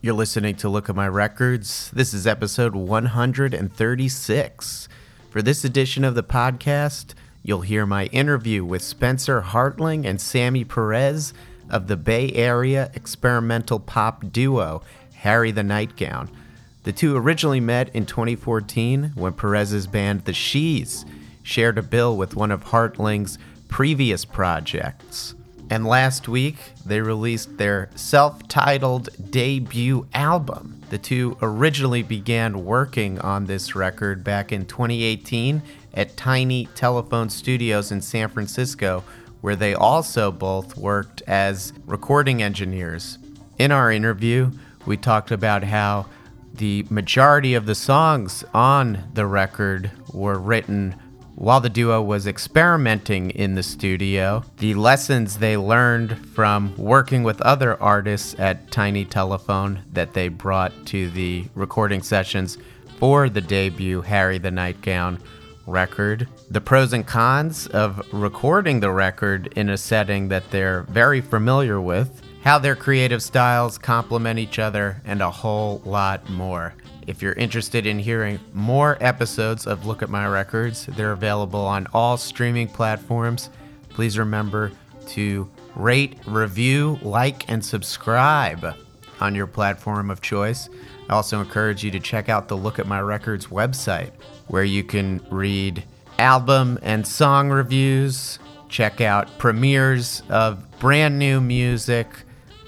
You're listening to Look at My Records. This is episode 136. For this edition of the podcast, you'll hear my interview with Spencer Hartling and Sammy Perez of the Bay Area experimental pop duo Harry the Nightgown. The two originally met in 2014 when Perez's band The She's shared a bill with one of Hartling's previous projects. And last week, they released their self titled debut album. The two originally began working on this record back in 2018 at Tiny Telephone Studios in San Francisco, where they also both worked as recording engineers. In our interview, we talked about how the majority of the songs on the record were written while the duo was experimenting in the studio, the lessons they learned from working with other artists at Tiny Telephone that they brought to the recording sessions for the debut Harry the Nightgown record, the pros and cons of recording the record in a setting that they're very familiar with, how their creative styles complement each other, and a whole lot more. If you're interested in hearing more episodes of Look at My Records, they're available on all streaming platforms. Please remember to rate, review, like, and subscribe on your platform of choice. I also encourage you to check out the Look at My Records website, where you can read album and song reviews, check out premieres of brand new music,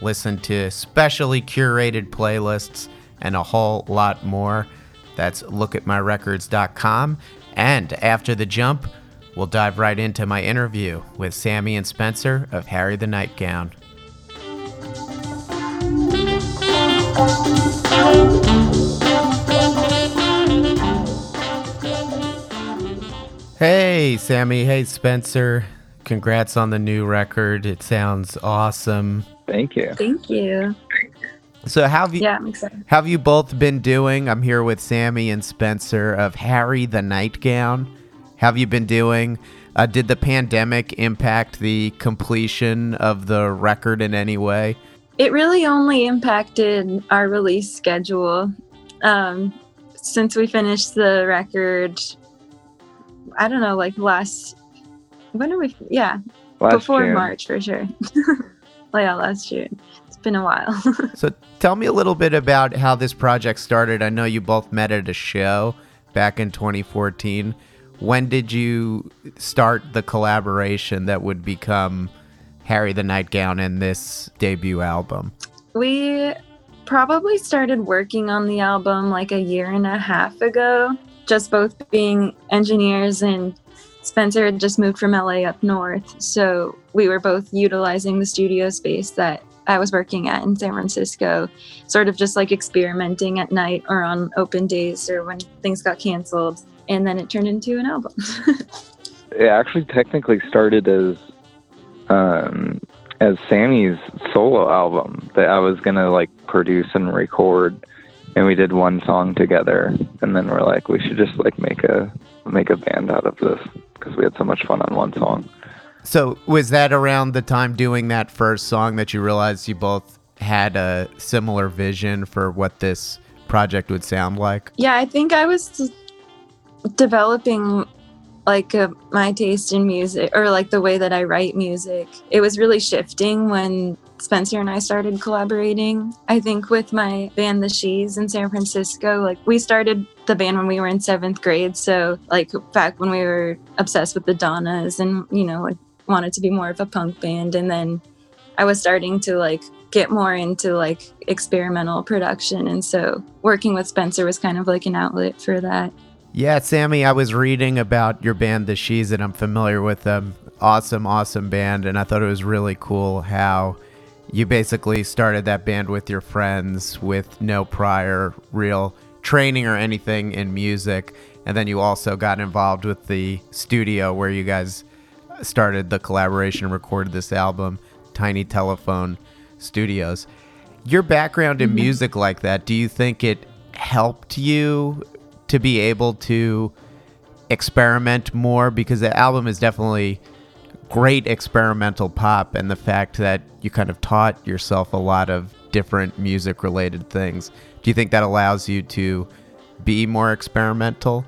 listen to specially curated playlists and a whole lot more. That's lookatmyrecords.com. And after the jump, we'll dive right into my interview with Sammy and Spencer of Harry the Nightgown. Hey, Sammy. Hey, Spencer. Congrats on the new record. It sounds awesome. Thank you. Thank you. So how have you Yeah, I'm excited. how have you both been doing? I'm here with Sammy and Spencer of Harry the Nightgown. Have you been doing? Uh, did the pandemic impact the completion of the record in any way? It really only impacted our release schedule. Um, since we finished the record, I don't know, like last, when are we? Yeah, Last before June. March for sure. oh, yeah, last June. Been a while. So tell me a little bit about how this project started. I know you both met at a show back in 2014. When did you start the collaboration that would become Harry the Nightgown and this debut album? we probably started working on the album like a year and a half ago, just both being engineers and Spencer had just moved from LA up north. So we were both utilizing the studio space that I was working at in San Francisco, sort of just like experimenting at night or on open days or when things got canceled. And then it turned into an album. It actually technically started as um, as Sammy's solo album that I was gonna like produce and record, and we did one song together, and then we're like, we should just like make a make a band out of this because we had so much fun on one song. So was that around the time doing that first song that you realized you both had a similar vision for what this project would sound like? Yeah, I think I was developing like uh, my taste in music or like the way that I write music. It was really shifting when Spencer and I started collaborating. I think with my band The She's in San Francisco, like we started the band when we were in seventh grade. So like back when we were obsessed with the Donnas and you know like wanted to be more of a punk band, and then I was starting to like get more into like experimental production, and so working with Spencer was kind of like an outlet for that. Yeah, Sammy, I was reading about your band, The She's, and I'm familiar with them. Awesome, awesome band. And I thought it was really cool how you basically started that band with your friends with no prior real training or anything in music. And then you also got involved with the studio where you guys started the collaboration and recorded this album, Tiny Telephone Studios. Your background in music like that, do you think it helped you to be able to experiment more? Because the album is definitely great experimental pop, and the fact that you kind of taught yourself a lot of different music related things. Do you think that allows you to be more experimental?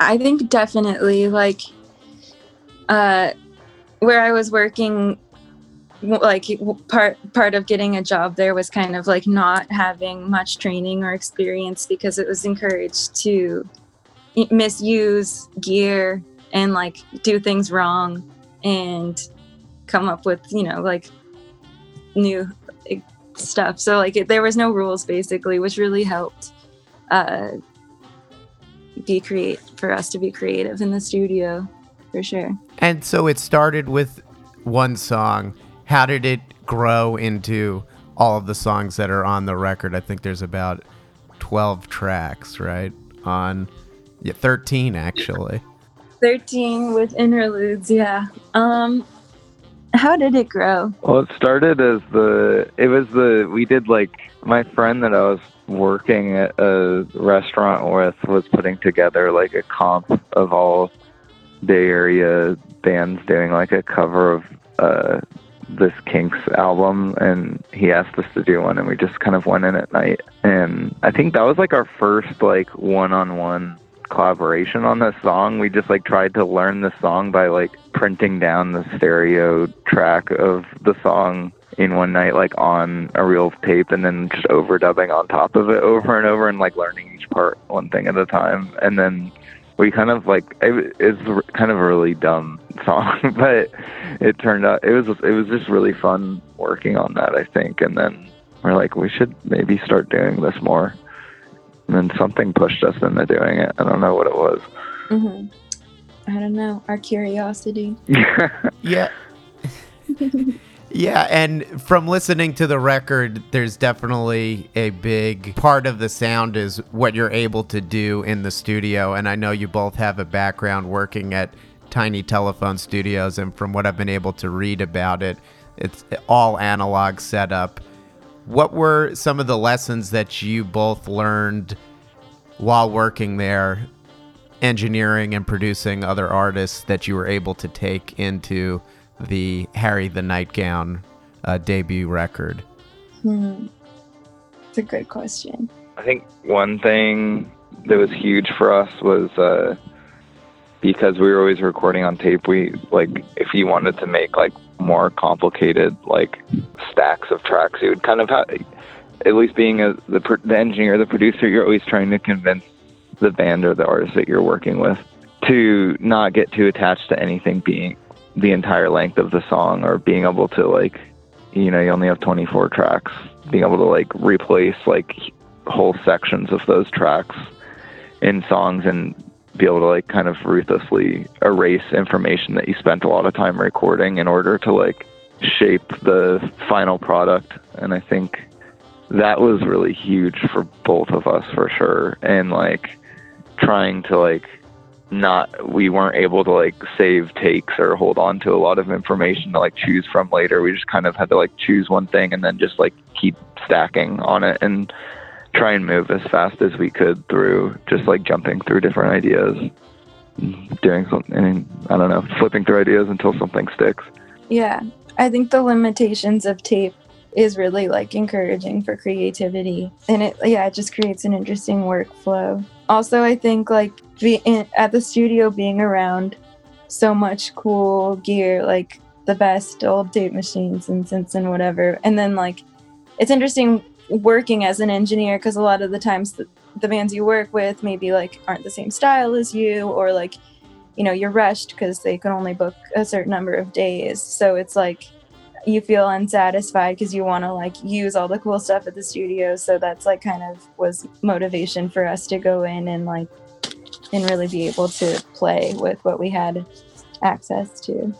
I think definitely like uh where I was working like part part of getting a job there was kind of like not having much training or experience because it was encouraged to misuse gear and like do things wrong and come up with you know like new stuff. So like it, there was no rules basically which really helped uh be create for us to be creative in the studio for sure and so it started with one song how did it grow into all of the songs that are on the record? I think there's about 12 tracks, right? On yeah, 13 actually. 13 with interludes, yeah. Um how did it grow? Well, it started as the it was the we did like my friend that I was working at a restaurant with was putting together like a comp of all Bay Area bands doing like a cover of uh this Kinks album, and he asked us to do one, and we just kind of went in at night. And I think that was like our first like one-on-one collaboration on this song. We just like tried to learn the song by like printing down the stereo track of the song in one night like on a real tape and then just overdubbing on top of it over and over and like learning each part one thing at a time and then we kind of like it, it's kind of a really dumb song, but it turned out it was it was just really fun working on that. I think, and then we're like we should maybe start doing this more. And then something pushed us into doing it. I don't know what it was. Mm-hmm. I don't know. Our curiosity. yeah. Yeah, and from listening to the record, there's definitely a big part of the sound is what you're able to do in the studio. And I know you both have a background working at tiny telephone studios, and from what I've been able to read about it, it's all analog setup. What were some of the lessons that you both learned while working there, engineering and producing other artists that you were able to take into? The Harry the Nightgown uh, debut record? Hmm. It's a good question. I think one thing that was huge for us was uh, because we were always recording on tape. We like if you wanted to make like more complicated like stacks of tracks, you would kind of have. At least being a, the the engineer, the producer, you're always trying to convince the band or the artist that you're working with to not get too attached to anything being the entire length of the song or being able to like you know you only have 24 tracks being able to like replace like whole sections of those tracks in songs and be able to like kind of ruthlessly erase information that you spent a lot of time recording in order to like shape the final product. And i think that was really huge for both of us for sure. And like trying to like not we weren't able to like save takes or hold on to a lot of information to like choose from later. We just kind of had to like choose one thing and then just like keep stacking on it and try and move as fast as we could through just like jumping through different ideas, doing something. I don't know, flipping through ideas until something sticks. Yeah, I think the limitations of tape is really like encouraging for creativity and it yeah it just creates an interesting workflow also i think like be in, at the studio being around so much cool gear like the best old tape machines and synths and whatever. And then like it's interesting working as an engineer because a lot of the times the, the bands you work with maybe like aren't the same style as you or like you know you're rushed because they can only book a certain number of days. So it's like you feel unsatisfied because you want to like use all the cool stuff at the studio so that's like kind of was motivation for us to go in and like and really be able to play with what we had access to.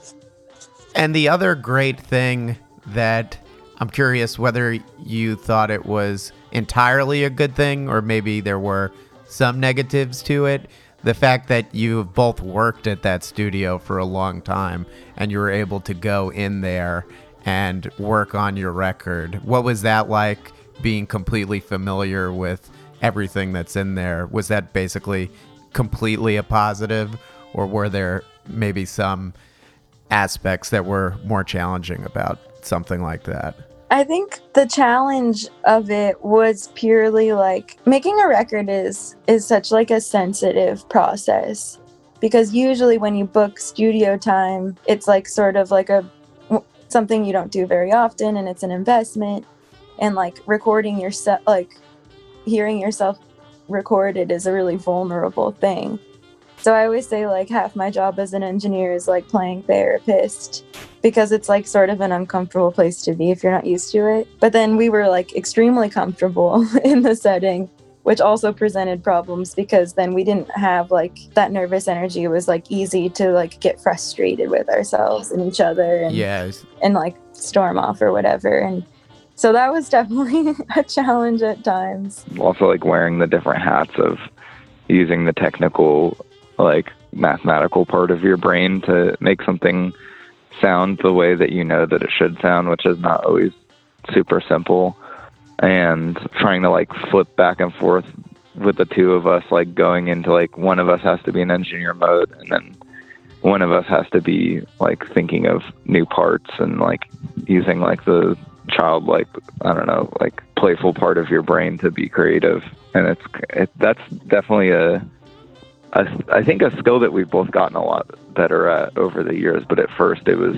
And the other great thing that I'm curious whether you thought it was entirely a good thing or maybe there were some negatives to it. The fact that you've both worked at that studio for a long time and you were able to go in there and work on your record. What was that like being completely familiar with everything that's in there? Was that basically completely a positive, or were there maybe some aspects that were more challenging about something like that? I think the challenge of it was purely like making a record is is such like a sensitive process because usually when you book studio time, it's like sort of like a something you don't do very often and it's an investment and like recording yourself like hearing yourself recorded is a really vulnerable thing. So I always say like half my job as an engineer is like playing therapist because it's like sort of an uncomfortable place to be if you're not used to it. But then we were like extremely comfortable in the setting, which also presented problems because then we didn't have like that nervous energy. It was like easy to like get frustrated with ourselves and each other and Yeah. and like storm off or whatever. And so that was definitely a challenge at times. Also, like wearing the different hats of using the technical, like mathematical part of your brain to make something sound the way that you know that it should sound, which is not always super simple. And trying to like flip back and forth with the two of us, like going into like one of us has to be in engineer mode and then one of us has to be like thinking of new parts and like using like the childlike i don't know like playful part of your brain to be creative. And it's it, that's definitely a, a i think a skill that we've both gotten a lot better at over the years but at first it was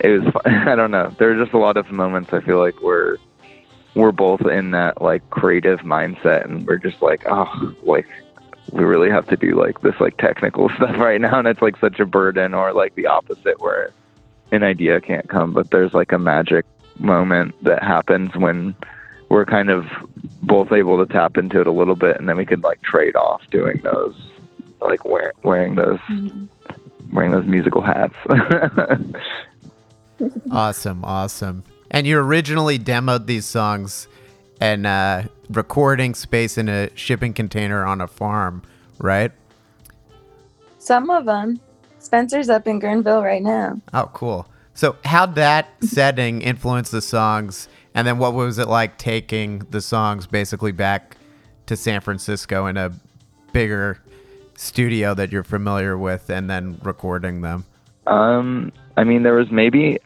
it was i don't know. There are just a lot of moments i feel like where we're both in that like creative mindset and we're just like oh like we really have to do like this like technical stuff right now. And it's like such a burden or like the opposite where an idea can't come but there's like a magic moment that happens when we're kind of both able to tap into it a little bit and then we could like trade off doing those like wear, wearing those mm-hmm. wearing those musical hats. Awesome, awesome. And you originally demoed these songs and uh, recording space in a shipping container on a farm, right? Some of them. Spencer's up in Guerneville right now. Oh, cool. So, how'd that setting influence the songs? And then, what was it like taking the songs basically back to San Francisco in a bigger studio that you're familiar with and then recording them? Um, I mean, there was maybe,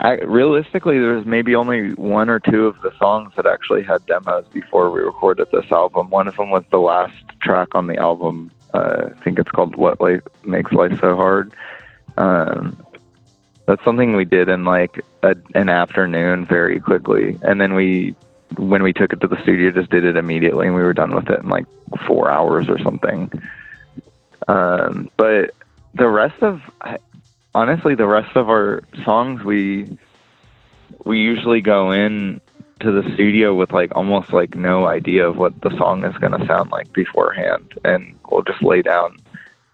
I, realistically, there was maybe only one or two of the songs that actually had demos before we recorded this album. One of them was the last track on the album. Uh, I think it's called "What Life Makes Life So Hard." Um, that's something we did in like a, an afternoon, very quickly, and then we, when we took it to the studio, just did it immediately, and we were done with it in like four hours or something. Um, but the rest of honestly the rest of our songs we we usually go in to the studio with like almost like no idea of what the song is going to sound like beforehand and we'll just lay down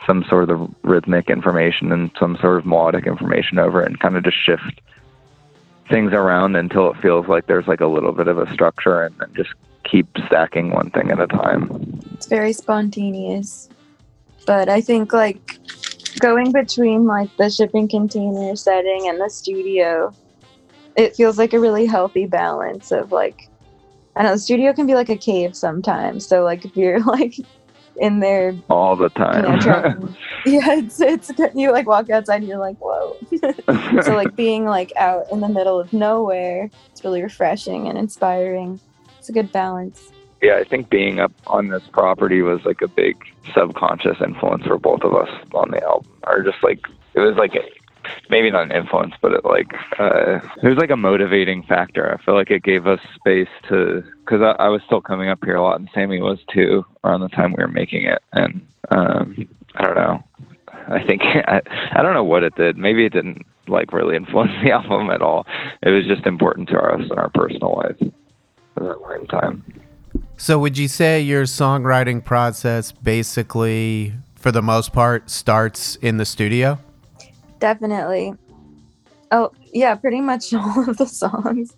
some sort of rhythmic information and some sort of melodic information over it and kind of just shift things around until it feels like there's like a little bit of a structure and then just keep stacking one thing at a time It's very spontaneous. But I think like going between like the shipping container setting and the studio, it feels like a really healthy balance of like I know the studio can be like a cave sometimes. So like if you're like in there, all the you time know, trying, yeah, it's it's you like walk outside and you're like, whoa. so like being like out in the middle of nowhere, it's really refreshing and inspiring. It's a good balance. Yeah, I think being up on this property was like a big subconscious influence for both of us on the album. Or just like it was like a, maybe not an influence, but it like uh, it was like a motivating factor. I feel like it gave us space to because I, I was still coming up here a lot, and Sammy was too around the time we were making it. And um, I don't know. I think I, I don't know what it did. Maybe it didn't like really influence the album at all. It was just important to us in our personal lives at that time. So, would you say your songwriting process basically, for the most part, starts in the studio? Definitely. Oh, yeah, pretty much all of the songs.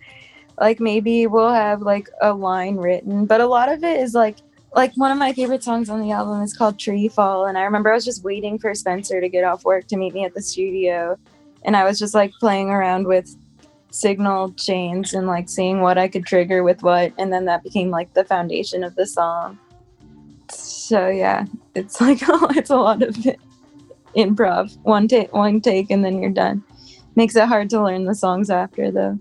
Like maybe we'll have like a line written, but a lot of it is like like one of my favorite songs on the album is called Tree Fall and I remember I was just waiting for Spencer to get off work to meet me at the studio and I was just like playing around with signal chains and like seeing what I could trigger with what and then that became like the foundation of the song. So yeah, it's like it's a lot of it improv one take one take and then you're done makes it hard to learn the songs after though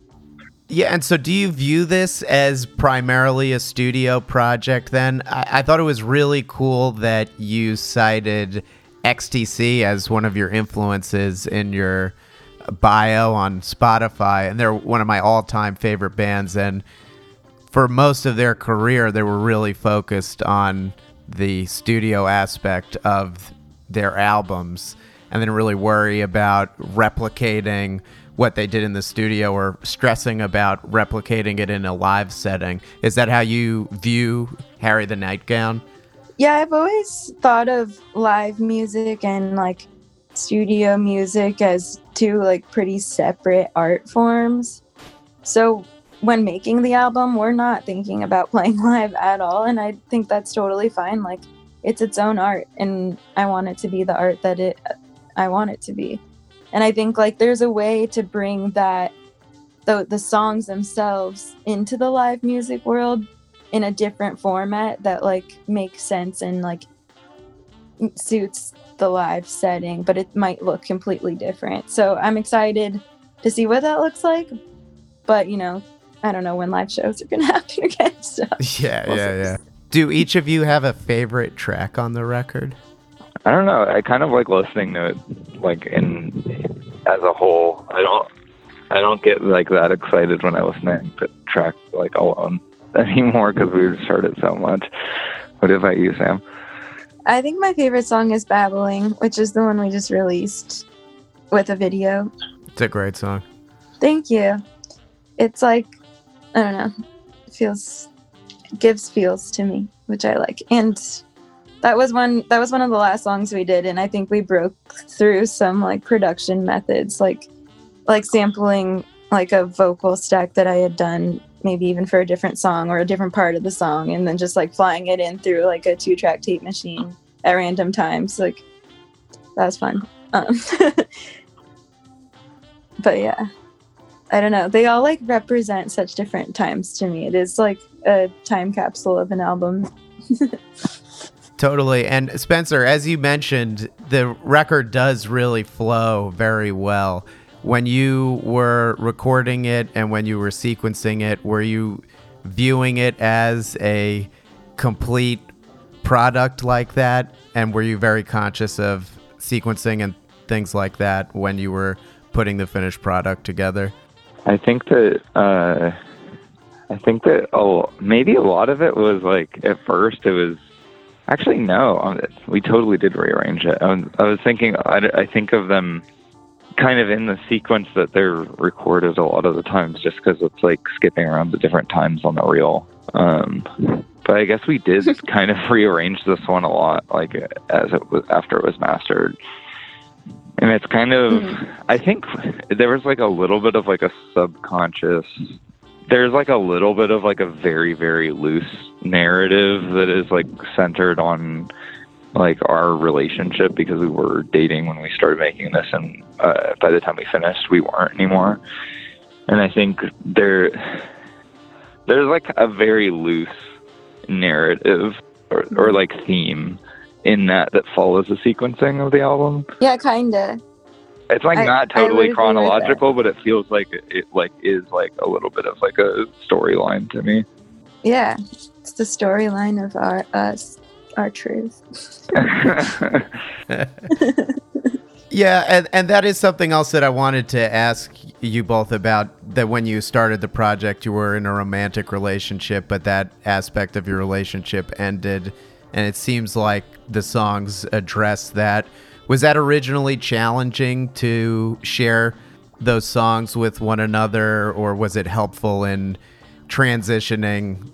Yeah, and so do you view this as primarily a studio project then? I, I thought it was really cool that you cited XTC as one of your influences in your bio on Spotify, and they're one of my all time favorite bands. And for most of their career, they were really focused on the studio aspect of their albums and then really worry about replicating what they did in the studio or stressing about replicating it in a live setting. Is that how you view Harry the Nightgown? Yeah, I've always thought of live music and like studio music as two like pretty separate art forms. So when making the album, we're not thinking about playing live at all and I think that's totally fine. Like it's its own art and I want it to be the art that it uh, I want it to be and i think like there's a way to bring that the the songs themselves into the live music world in a different format that like makes sense and like suits the live setting but it might look completely different so i'm excited to see what that looks like but you know i don't know when live shows are gonna happen again so yeah yeah yeah do each of you have a favorite track on the record I don't know. I kind of like listening to it, like in as a whole. I don't. I don't get like that excited when I listen to the track like alone anymore because we just heard it so much. What about you, Sam? I think my favorite song is "Babbling," which is the one we just released with a video. It's a great song. Thank you. It's like I don't know. Feels gives feels to me, which I like, and that was one that was one of the last songs we did and i think we broke through some like production methods like like sampling like a vocal stack that i had done maybe even for a different song or a different part of the song and then just like flying it in through like a two track tape machine at random times like that was fun. Um, but yeah. I don't know. They all like represent such different times to me. It is like a time capsule of an album. Totally. And Spencer, as you mentioned, the record does really flow very well. When you were recording it and when you were sequencing it, were you viewing it as a complete product like that? And were you very conscious of sequencing and things like that when you were putting the finished product together? I think that uh, I think that oh maybe a lot of it was like at first it was Actually, no. Um, we totally did rearrange it. I was, I was thinking, I, I think of them kind of in the sequence that they're recorded a lot of the times, just because it's like skipping around the different times on the reel. Um, but I guess we did kind of rearrange this one a lot, like as it was after it was mastered. And it's kind of, mm-hmm. I think there was like a little bit of like a subconscious there's like a little bit of like a very very loose narrative that is like centered on like our relationship because we were dating when we started making this and uh, by the time we finished we weren't anymore. And i think there there's like a very loose narrative or, or like theme in that that follows the sequencing of the album. Yeah kinda. It's like I, not totally chronological, but it feels like it like is like a little bit of like a storyline to me. Yeah, it's the storyline of our us, our truth. yeah, and and that is something else that I wanted to ask you both about. That when you started the project, you were in a romantic relationship, but that aspect of your relationship ended, and it seems like the songs address that was that originally challenging to share those songs with one another, or was it helpful in transitioning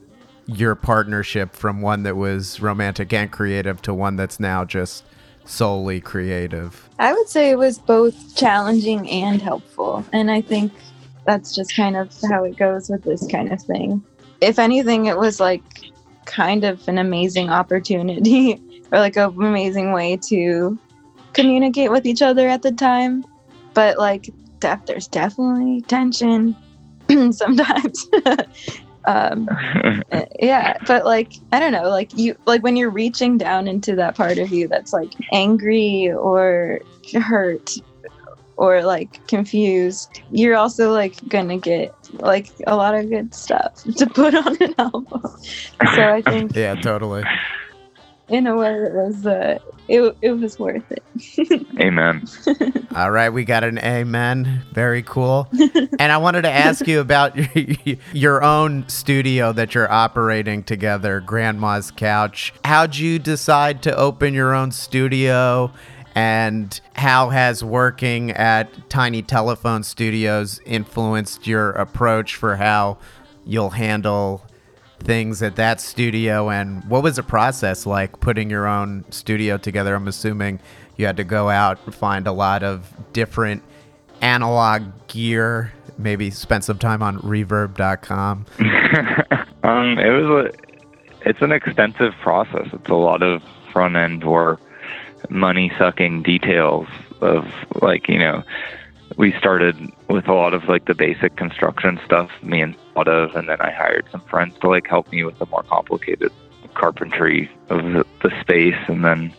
your partnership from one that was romantic and creative to one that's now just solely creative? I would say it was both challenging and helpful. And I think that's just kind of how it goes with this kind of thing. If anything, it was like kind of an amazing opportunity or like an amazing way to communicate with each other at the time. But like, def- there's definitely tension sometimes. um, yeah, but like, I don't know, like you, like when you're reaching down into that part of you that's like angry or hurt or like confused, you're also like gonna get like a lot of good stuff to put on an album. So I think Yeah, totally. In a way it was uh it, it was worth it. Amen. All right, we got an amen. Very cool. and I wanted to ask you about your own studio that you're operating together, Grandma's Couch. How'd you decide to open your own studio? And how has working at Tiny Telephone Studios influenced your approach for how you'll handle things at that studio and what was the process like putting your own studio together? I'm assuming you had to go out find a lot of different analog gear. Maybe spend some time on reverb.com um, it was a, it's an extensive process. It's a lot of front end work, money sucking details of like you know, we started with a lot of like the basic construction stuff me and thought of, and then I hired some friends to like help me with the more complicated carpentry of the, space, and then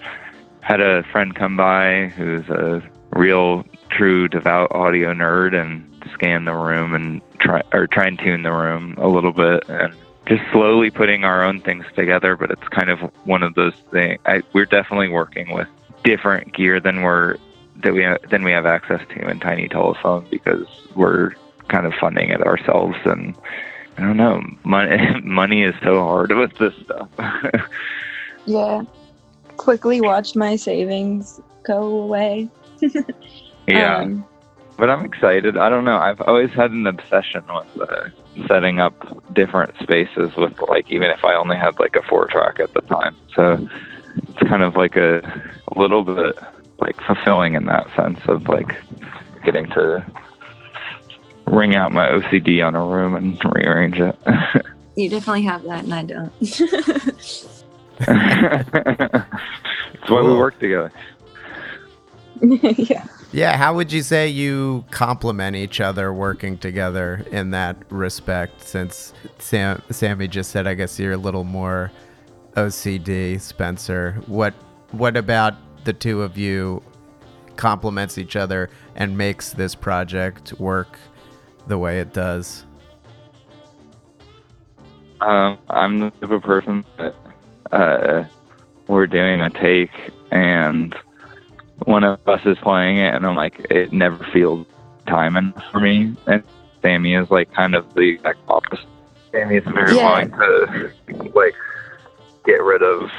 had a friend come by who's a real true devout audio nerd and scan the room and try or try and tune the room a little bit and just slowly putting our own things together but it's kind of one of those things I, we're definitely working with different gear than we're that we have, than we have access to in tiny telephone because we're kind of funding it ourselves and I don't know money money is so hard with this stuff Yeah. Quickly watched my savings go away. yeah Um, but I'm excited. I don't know. I've always had an obsession with uh, setting up different spaces with like even if I only had like a four track at the time. So it's kind of like a, a little bit like fulfilling in that sense of like getting to ring out my OCD on a room and rearrange it. you definitely have that and I don't. It's why we work together. yeah. yeah how would you say you complement each other working together in that respect since Sam, sammy just said i guess you're a little more ocd spencer what what about the two of you complements each other and makes this project work the way it does Um, I'm the type of person that uh, we're doing a take and one of us is playing it, and I'm like, it never feels timing for me. And Sammy is like kind of the exact opposite. Sammy is very Yeah. willing to like get rid of,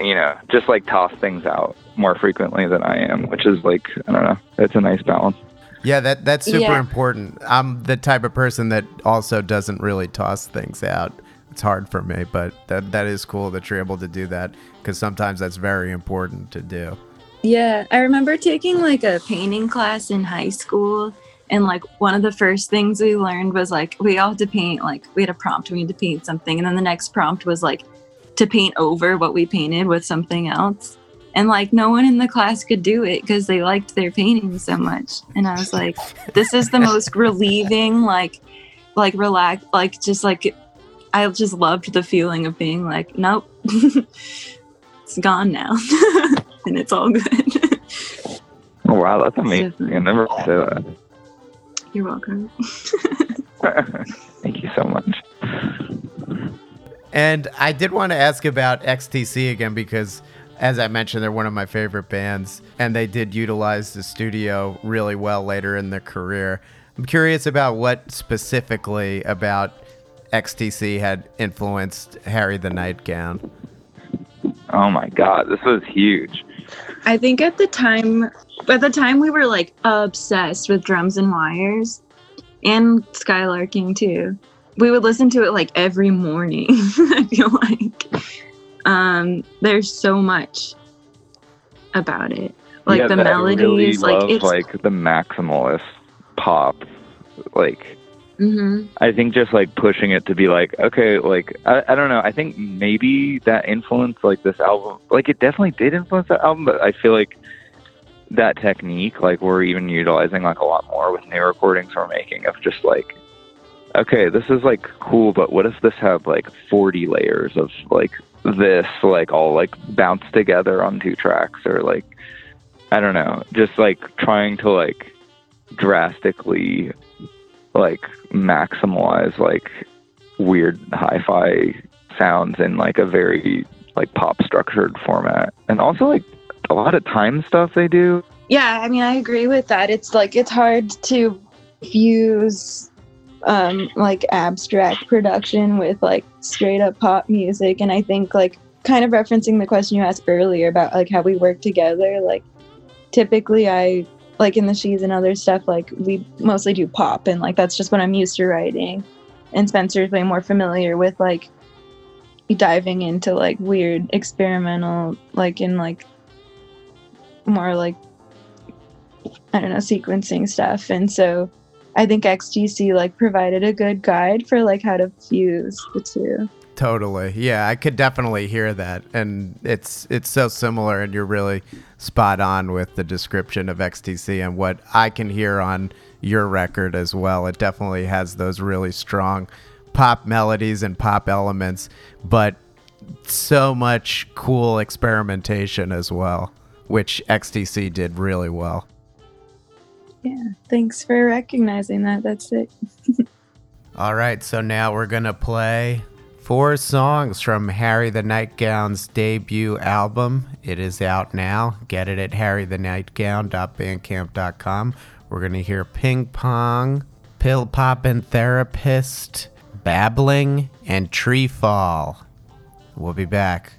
you know, just like toss things out more frequently than I am, which is like I don't know, it's a nice balance. yeah that that's super Yeah. important i'm the type of person that also doesn't really toss things out it's hard for me but that that is cool that you're able to do that because sometimes that's very important to do Yeah, I remember taking like a painting class in high school, and like one of the first things we learned was like we all had to paint like we had a prompt, we had to paint something, and then the next prompt was like to paint over what we painted with something else. And like no one in the class could do it because they liked their painting so much. And I was like, this is the most relieving, like, like relax, like just like I just loved the feeling of being like, nope, it's gone now, and it's all good. Oh wow, that's amazing. I never say that. You're welcome. Thank you so much. And I did want to ask about XTC again because, as I mentioned, they're one of my favorite bands, and they did utilize the studio really well later in their career. I'm curious about what specifically about XTC had influenced Harry the Nightgown. Oh my god, this was huge. I think at the time, at the time we were like obsessed with drums and wires, and skylarking too. We would listen to it like every morning. I feel like um, there's so much about it, like Yeah, the melodies, really like love, it's. like the maximalist pop. Like Mhm. I think just like pushing it to be like, okay, like I, I don't know. I think maybe that influenced like this album. Like it definitely did influence that album, but I feel like that technique, like we're even utilizing like a lot more with new recordings we're making of just like, okay, this is like cool, but what if this had like 40 layers of like this, like all like bounced together on two tracks or like, I don't know, just like trying to like drastically like maximize like weird hi-fi sounds in like a very like pop structured format and also like a lot of time stuff they do Yeah, I mean, I agree with that. It's like it's hard to fuse um like abstract production with like straight up pop music and I think like kind of referencing the question you asked earlier about like how we work together, like typically I like in the she's and other stuff like we mostly do pop and like that's just what I'm used to writing. And Spencer's way more familiar with like diving into like weird experimental like in like more like I don't know, sequencing stuff. And so I think XTC like provided a good guide for like how to fuse the two. Totally. Yeah, I could definitely hear that. And it's it's so similar and you're really spot on with the description of XTC and what I can hear on your record as well. It definitely has those really strong pop melodies and pop elements, but so much cool experimentation as well, which XTC did really well. Yeah. Thanks for recognizing that. That's it. All right, so now we're going to play four songs from Harry the Nightgown's debut album. It is out now. Get it at harrythenightgown.bandcamp.com. We're going to hear Ping Pong, Pill Poppin' Therapist, Babbling, and Tree Fall. We'll be back.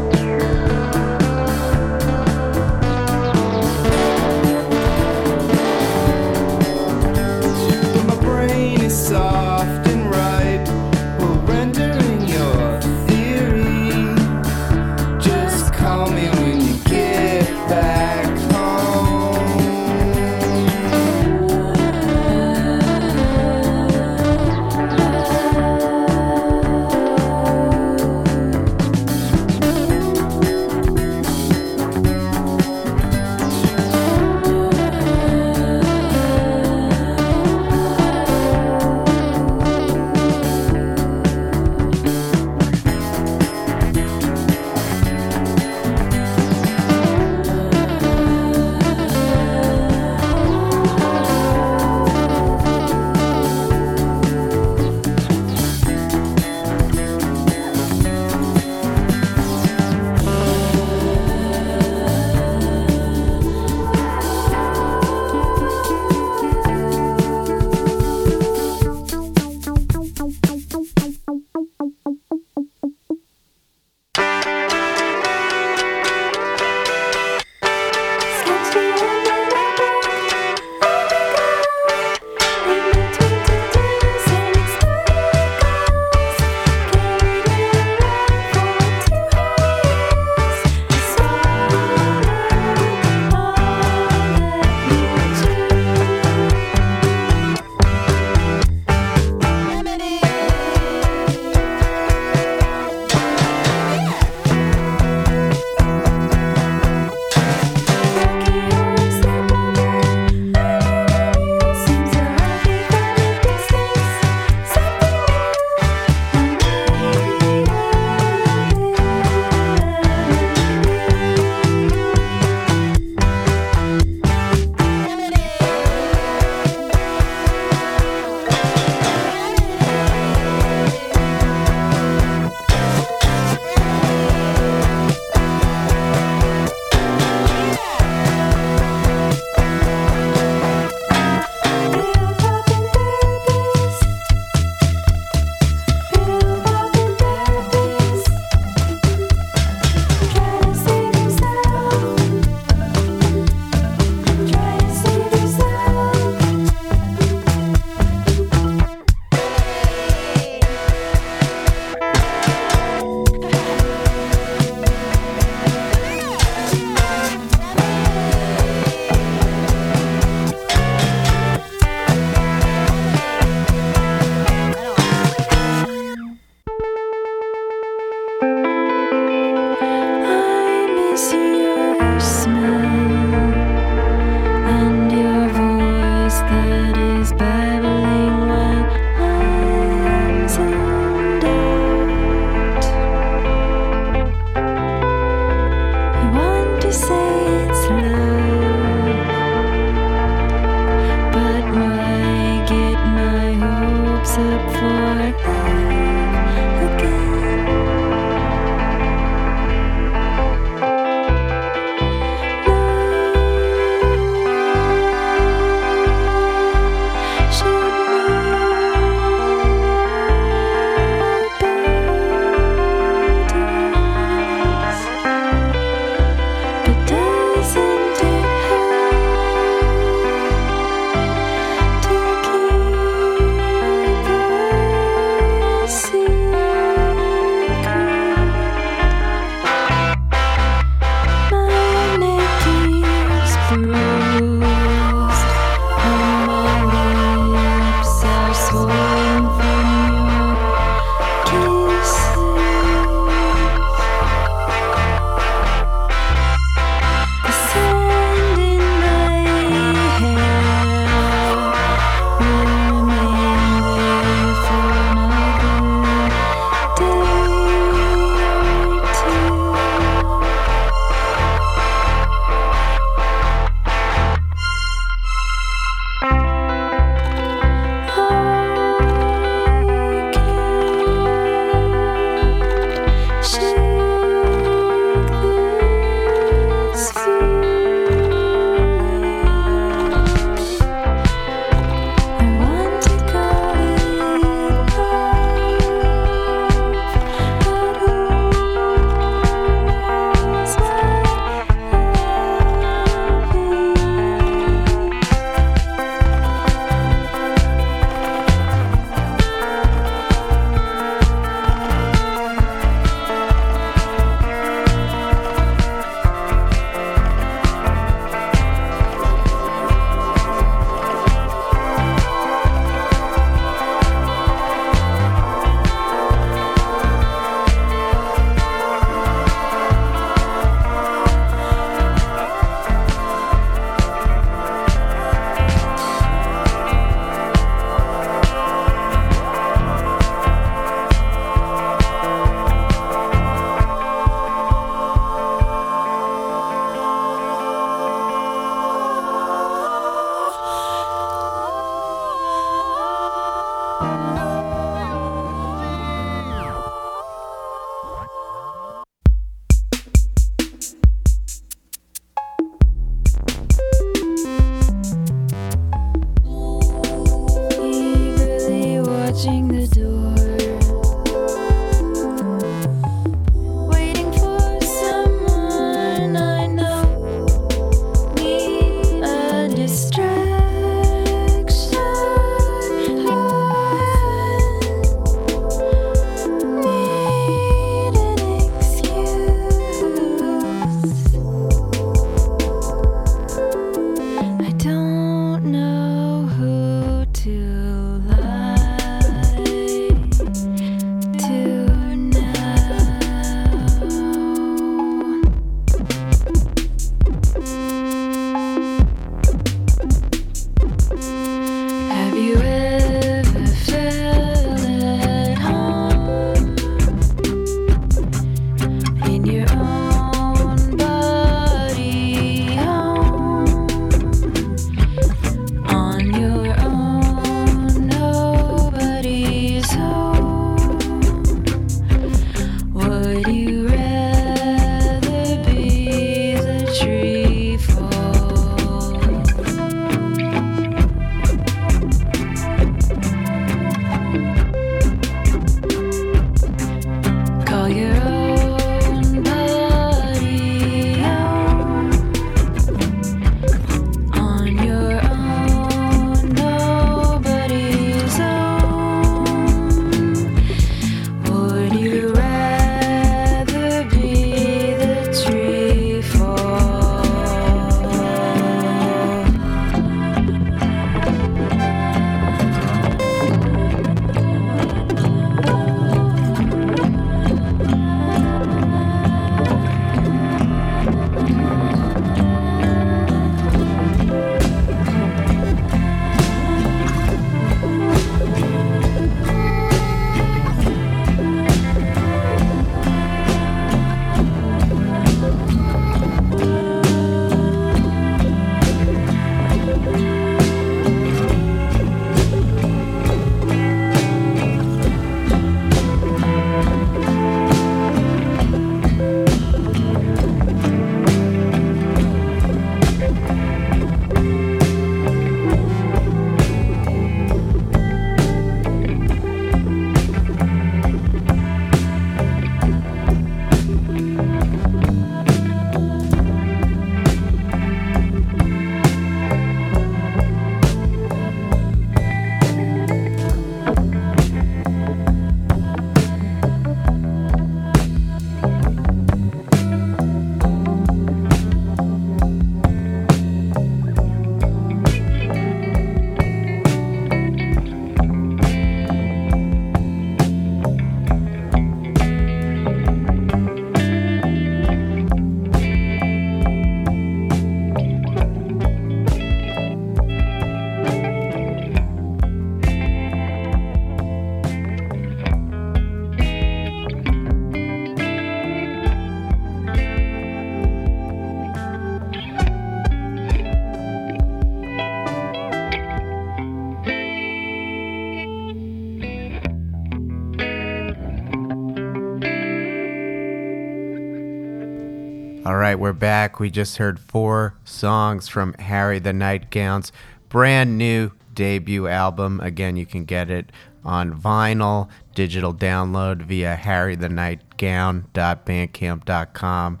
Back. We just heard four songs from Harry the Nightgown's brand new debut album. Again, you can get it on vinyl, digital download via harrythenightgown.bandcamp.com.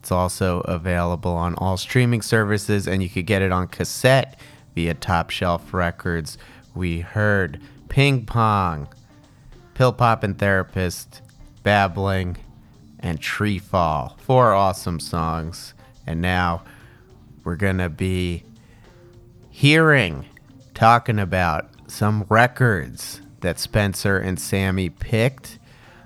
It's also available on all streaming services, and you could get it on cassette via Top Shelf Records. We heard Ping Pong, Pill Pop and Therapist, Babbling, and Tree Fall. Four awesome songs. And now we're going to be hearing, talking about some records that Spencer and Sammy picked.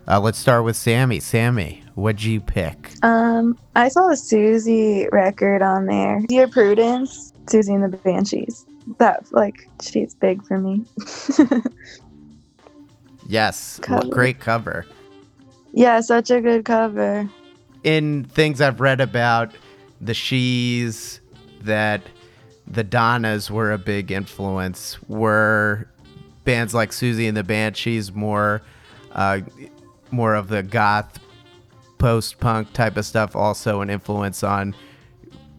Uh, let's start with Sammy. Sammy, what'd you pick? Um, I saw a Siouxsie record on there. Dear Prudence, Siouxsie and the Banshees. That like she's big for me. Yes, Cover. great cover. Yeah, such a good cover. in things I've read about the She's that the Donnas were a big influence. Were bands like Siouxsie and the Banshees more uh, more of the goth post punk type of stuff also an influence on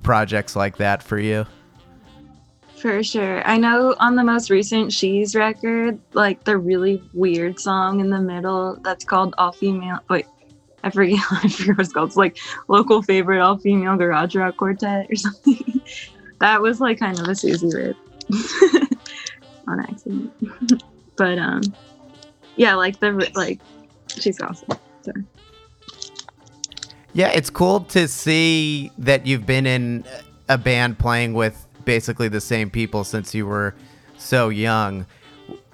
projects like that for you? For sure. I know on the most recent She's record, like the really weird song in the middle that's called All Female. Wait, I forget, I forget what it's called. It's like local favorite all female garage rock quartet or something. that was like kind of a Siouxsie rip on accident. but um, yeah, like the like she's awesome. So. Yeah, it's cool to see that you've been in a band playing with basically the same people since you were so young.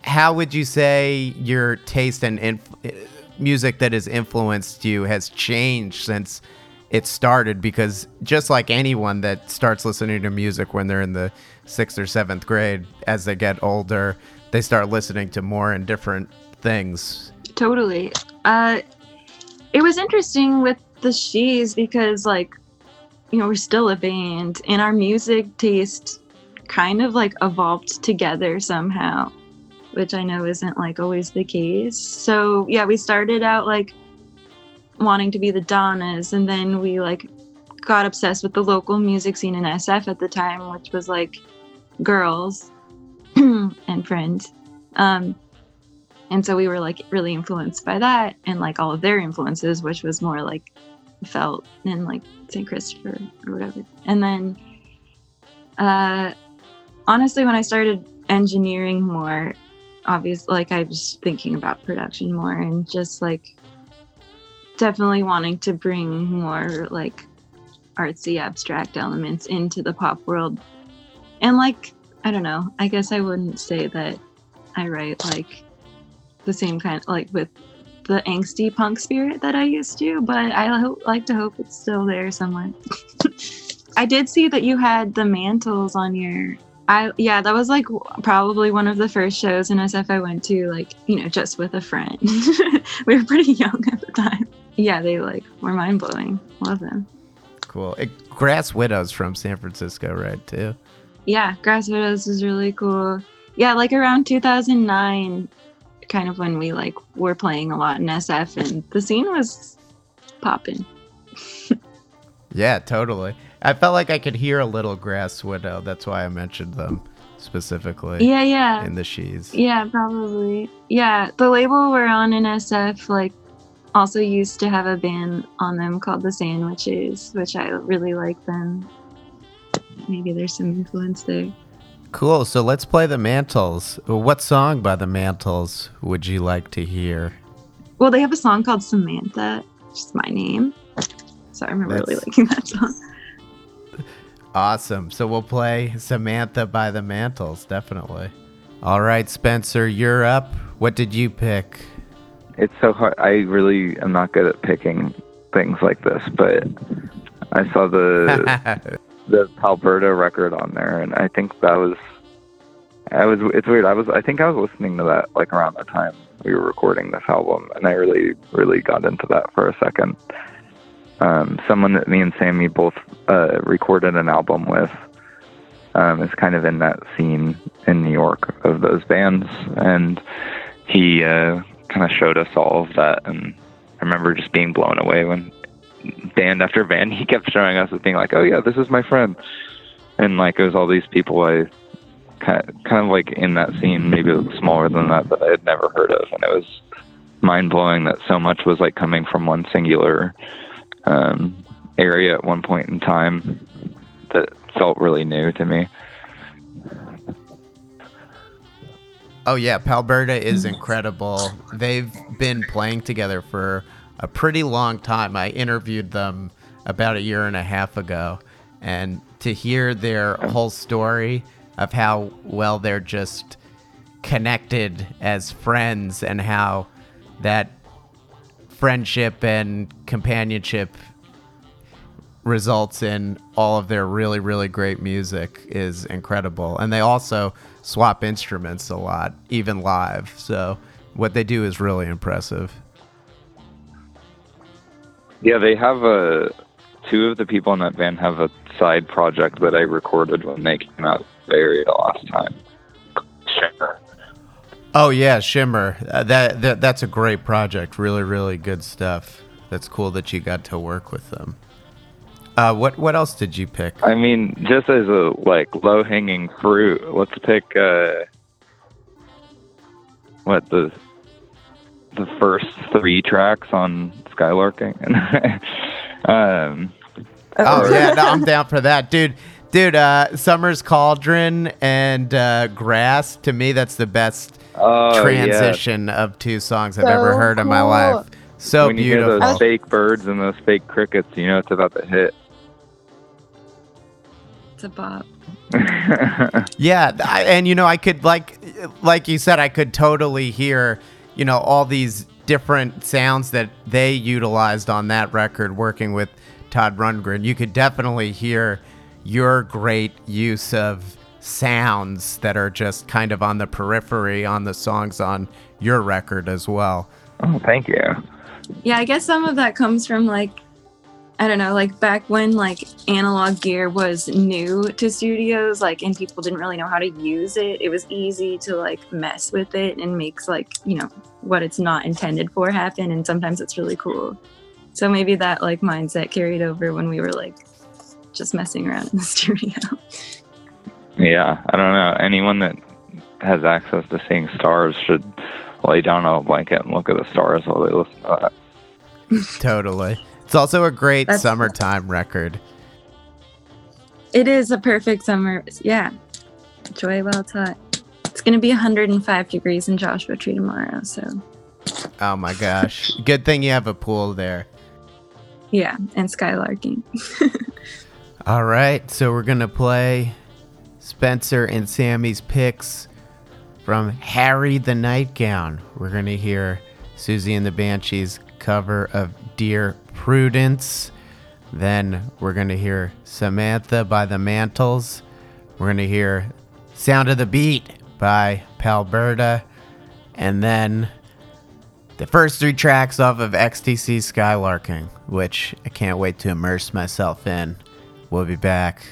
How would you say your taste and inf- music that has influenced you has changed since it started? Because just like anyone that starts listening to music when they're in the sixth or seventh grade, as they get older, they start listening to more and different things. Totally. Uh, it was interesting with the She's because, like, you know, we're still a band and our music taste kind of like evolved together somehow, which I know isn't like always the case. So, yeah, we started out like wanting to be the Donnas and then we like got obsessed with the local music scene in SF at the time, which was like girls and friends. Um, and so we were like really influenced by that and like all of their influences which was more like felt in like st christopher or whatever. And then uh honestly when i started engineering more obviously like i was thinking about production more and just like definitely wanting to bring more like artsy abstract elements into the pop world. And like i don't know i guess i wouldn't say that i write like the same kind like with the angsty punk spirit that I used to, but I hope, like to hope it's still there somewhere. I did see that you had the mantles on your. I yeah, that was like probably one of the first shows in SF I went to, like you know, just with a friend. we were pretty young at the time. Yeah, they like were mind blowing. Love them. Cool. It, Grass Widows from San Francisco, right? Too. Yeah, Grass Widows is really cool. Yeah, like around 2009, kind of when we like were playing a lot in SF, and the scene was popping. Yeah, totally. I felt like I could hear a little Grass Widow. That's why I mentioned them specifically Yeah, yeah, in the She's. yeah, probably. Yeah, the label we're on in SF like also used to have a band on them called the Sandwiches, which I really like them. Maybe there's some influence there. Cool. So let's play the Mantles. What song by the Mantles would you like to hear? Well, they have a song called Samantha, which is my name. So I remember really liking that song. Awesome. So we'll play Samantha by the Mantles, definitely. All right, Spencer, you're up. What did you pick? It's so hard. I really am not good at picking things like this, but I saw the the Palberta record on there, and I think that was. I was. It's weird. I was. I think I was listening to that like around the time we were recording this album, and I really, really got into that for a second. Um, someone that me and Sammy both uh, recorded an album with um, is kind of in that scene in New York of those bands, and he uh, kind of showed us all of that. And I remember just being blown away when band after band he kept showing us and being like, "Oh yeah, this is my friend," and like it was all these people I kind of, like in that scene, maybe smaller than that, that I had never heard of, and it was mind blowing that so much was like coming from one singular um, area at one point in time that felt really new to me. Oh yeah, Palberta is incredible. They've been playing together for a pretty long time. I interviewed them about a year and a half ago, and to hear their whole story of how well they're just connected as friends and how that friendship and companionship results in all of their really really great music is incredible. And they also swap instruments a lot even live. So what they do is really impressive Yeah, they have a two of the people in that band have a side project that I recorded when they came out Area last time. Shimmer. oh yeah shimmer. Uh, that, that that's a great project. Really really good stuff. That's cool that you got to work with them. Uh, what what else did you pick? I mean, just as a like low hanging fruit, let's pick uh what the the first three tracks on Skylarking. um Oh yeah, no, I'm down for that, dude. Dude, uh, Summer's Cauldron and uh, Grass. To me, that's the best oh, transition of two songs I've So ever heard in my life. Yeah. So when you hear those fake birds and those fake crickets, you know it's about to hit. It's a bop. Yeah, I, and you know, I could like, like you said, I could totally hear, you know, all these different sounds that they utilized on that record, working with Todd Rundgren. You could definitely hear your great use of sounds that are just kind of on the periphery on the songs on your record as well. oh, thank you. Yeah, I guess some of that comes from like I don't know, like back when like analog gear was new to studios, like and people didn't really know how to use it. It was easy to like mess with it and makes like, you know, what it's not intended for happen and sometimes it's really cool. So maybe that like mindset carried over when we were like just messing around in the studio. Yeah, I don't know. Anyone that has access to seeing stars should lay down on a blanket and look at the stars while they listen to that. Totally. It's also a great That's- summertime record. It is a perfect summer. Yeah. Joy it's hot. It's going to be 105 degrees in Joshua Tree tomorrow. So, Oh my gosh. Good thing you have a pool there. yeah. And skylarking. All right, so we're gonna play Spencer and Sammy's picks from Harry the Nightgown. We're gonna hear Siouxsie and the Banshees cover of Dear Prudence. Then we're gonna hear Samantha by the Mantles. We're gonna hear Sound of the Beat by Palberta. And then the first three tracks off of XTC Skylarking, which I can't wait to immerse myself in. We'll be back.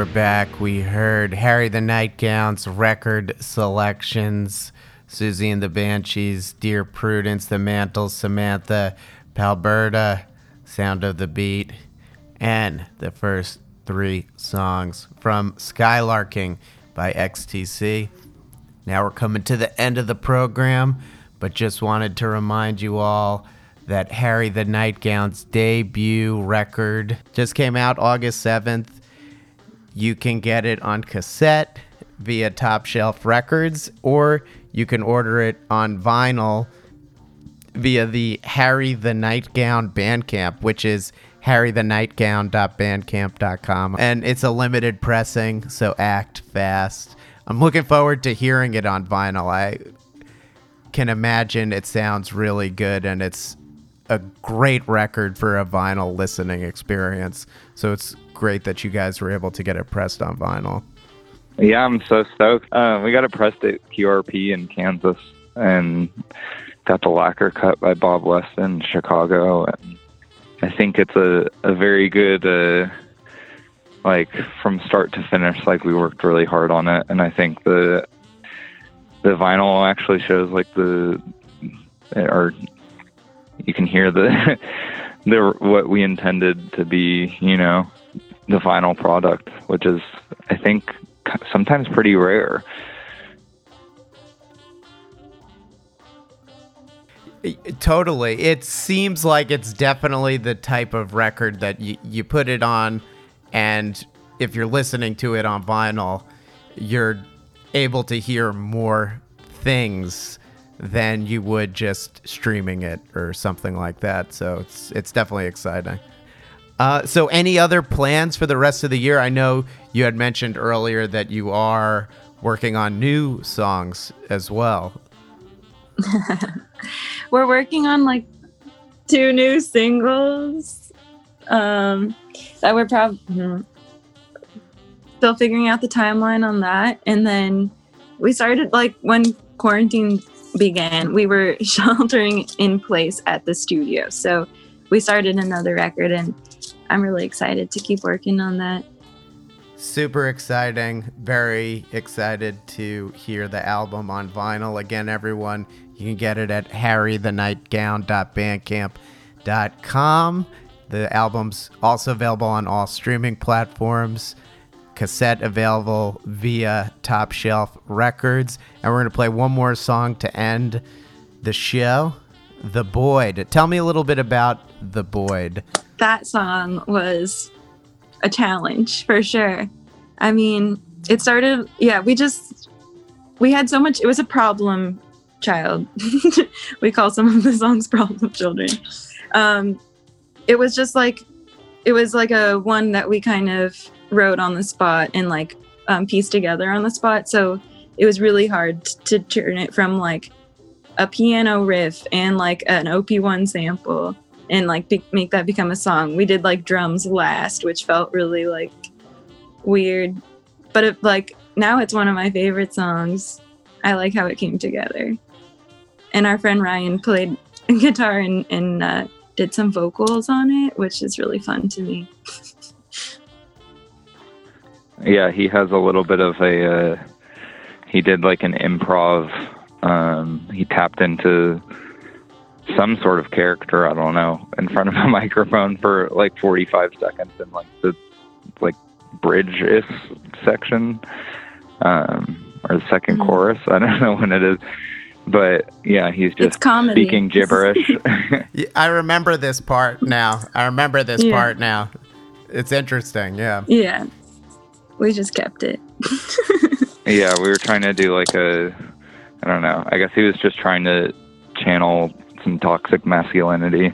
We're back. We heard Harry the Nightgown's record selections, Siouxsie and the Banshees, Dear Prudence, The Mantles, Samantha, Palberta, Sound of the Beat, and the first three songs from Skylarking by XTC. Now we're coming to the end of the program, but just wanted to remind you all that Harry the Nightgown's debut record just came out August 7th. You can get it on cassette via Top Shelf Records, or you can order it on vinyl via the Harry the Nightgown Bandcamp, which is harrythenightgown.bandcamp.com. And it's a limited pressing, so act fast. I'm looking forward to hearing it on vinyl. I can imagine it sounds really good and it's a great record for a vinyl listening experience. So it's great that you guys were able to get it pressed on vinyl. Yeah, I'm so stoked. Uh, we got it pressed at QRP in Kansas and got the lacquer cut by Bob Weston in Chicago. And I think it's a, a very good, uh, like from start to finish, like we worked really hard on it. And I think the, the vinyl actually shows like the, or you can hear the, the, what we intended to be, you know, the final product, which is, I think, sometimes pretty rare. Totally. It seems like it's definitely the type of record that you, you put it on, and if you're listening to it on vinyl, you're able to hear more things than you would just streaming it or something like that. So it's it's definitely exciting. Uh, so any other plans for the rest of the year? I know you had mentioned earlier that you are working on new songs as well. We're working on like two new singles um, that we're probably still figuring out the timeline on that. And then we started like when quarantine began, we were sheltering in place at the studio. So we started another record, and I'm really excited to keep working on that. Super exciting. Very excited to hear the album on vinyl. Again, everyone, you can get it at harrythenightgown.bandcamp.com. The album's also available on all streaming platforms. Cassette available via Top Shelf Records. And we're going to play one more song to end the show The Boyd. Tell me a little bit about The Boyd. that song was a challenge for sure. I mean, it started, yeah, we just, we had so much, it was a problem child. we call some of the songs problem children. Um, it was just like, it was like a one that we kind of wrote on the spot and like um, pieced together on the spot. So it was really hard to turn it from like a piano riff and like an OP1 sample and like be- make that become a song. We did like drums last, which felt really like weird, but it like now it's one of my favorite songs. I like how it came together. And our friend Ryan played guitar and, and uh, did some vocals on it, which is really fun to me. Yeah, he has a little bit of a. Uh, he did like an improv. Um, he tapped into some sort of character. I don't know in front of a microphone for like 45 seconds in like the like bridge is section um, or the 2nd Mhm. chorus. I don't know when it is, but yeah, he's just speaking gibberish. I remember this part now. I remember this Yeah. part now. It's interesting, yeah. Yeah. We just kept it. Yeah, we were trying to do like a, I don't know. I guess he was just trying to channel some toxic masculinity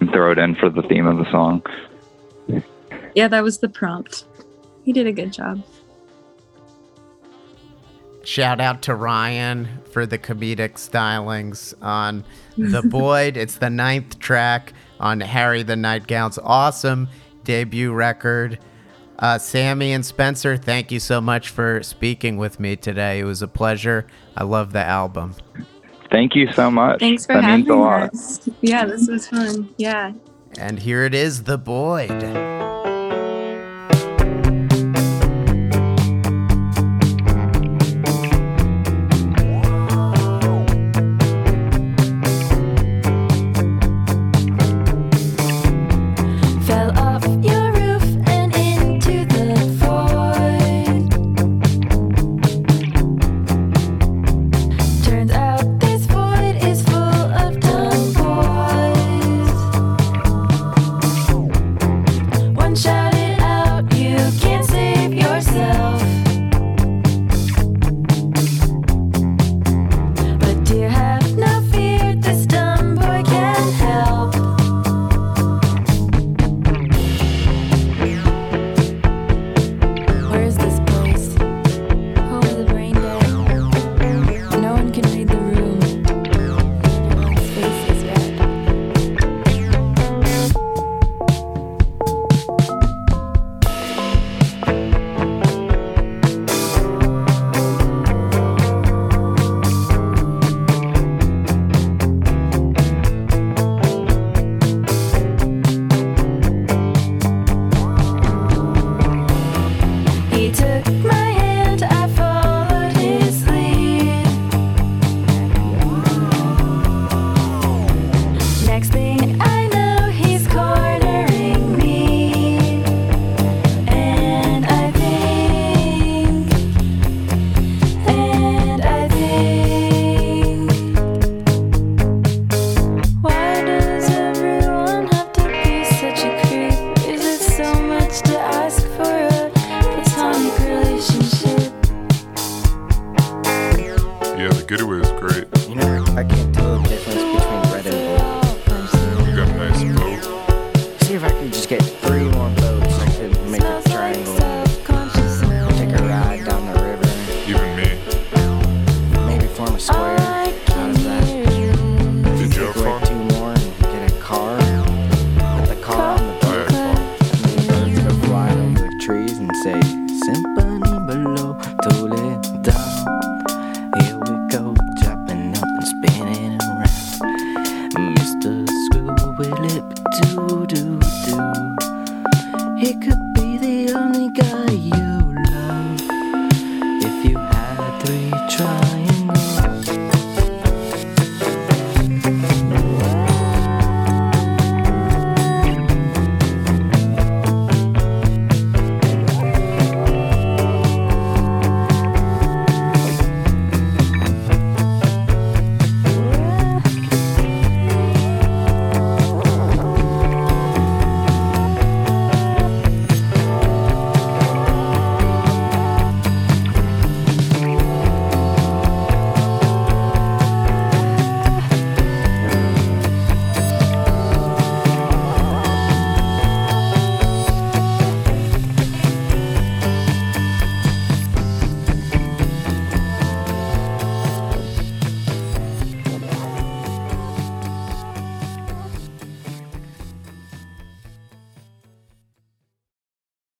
and throw it in for the theme of the song. yeah, that was the prompt. He did a good job. Shout out to Ryan for the comedic stylings on The Boyd. It's the ninth track on Harry the Nightgown's awesome debut record. Uh, Sammy and Spencer, thank you so much for speaking with me today. It was a pleasure. I love the album. Thank you so much. Thanks for that having means a lot. us. Yeah, this was fun. Yeah. And here it is, The Boyd.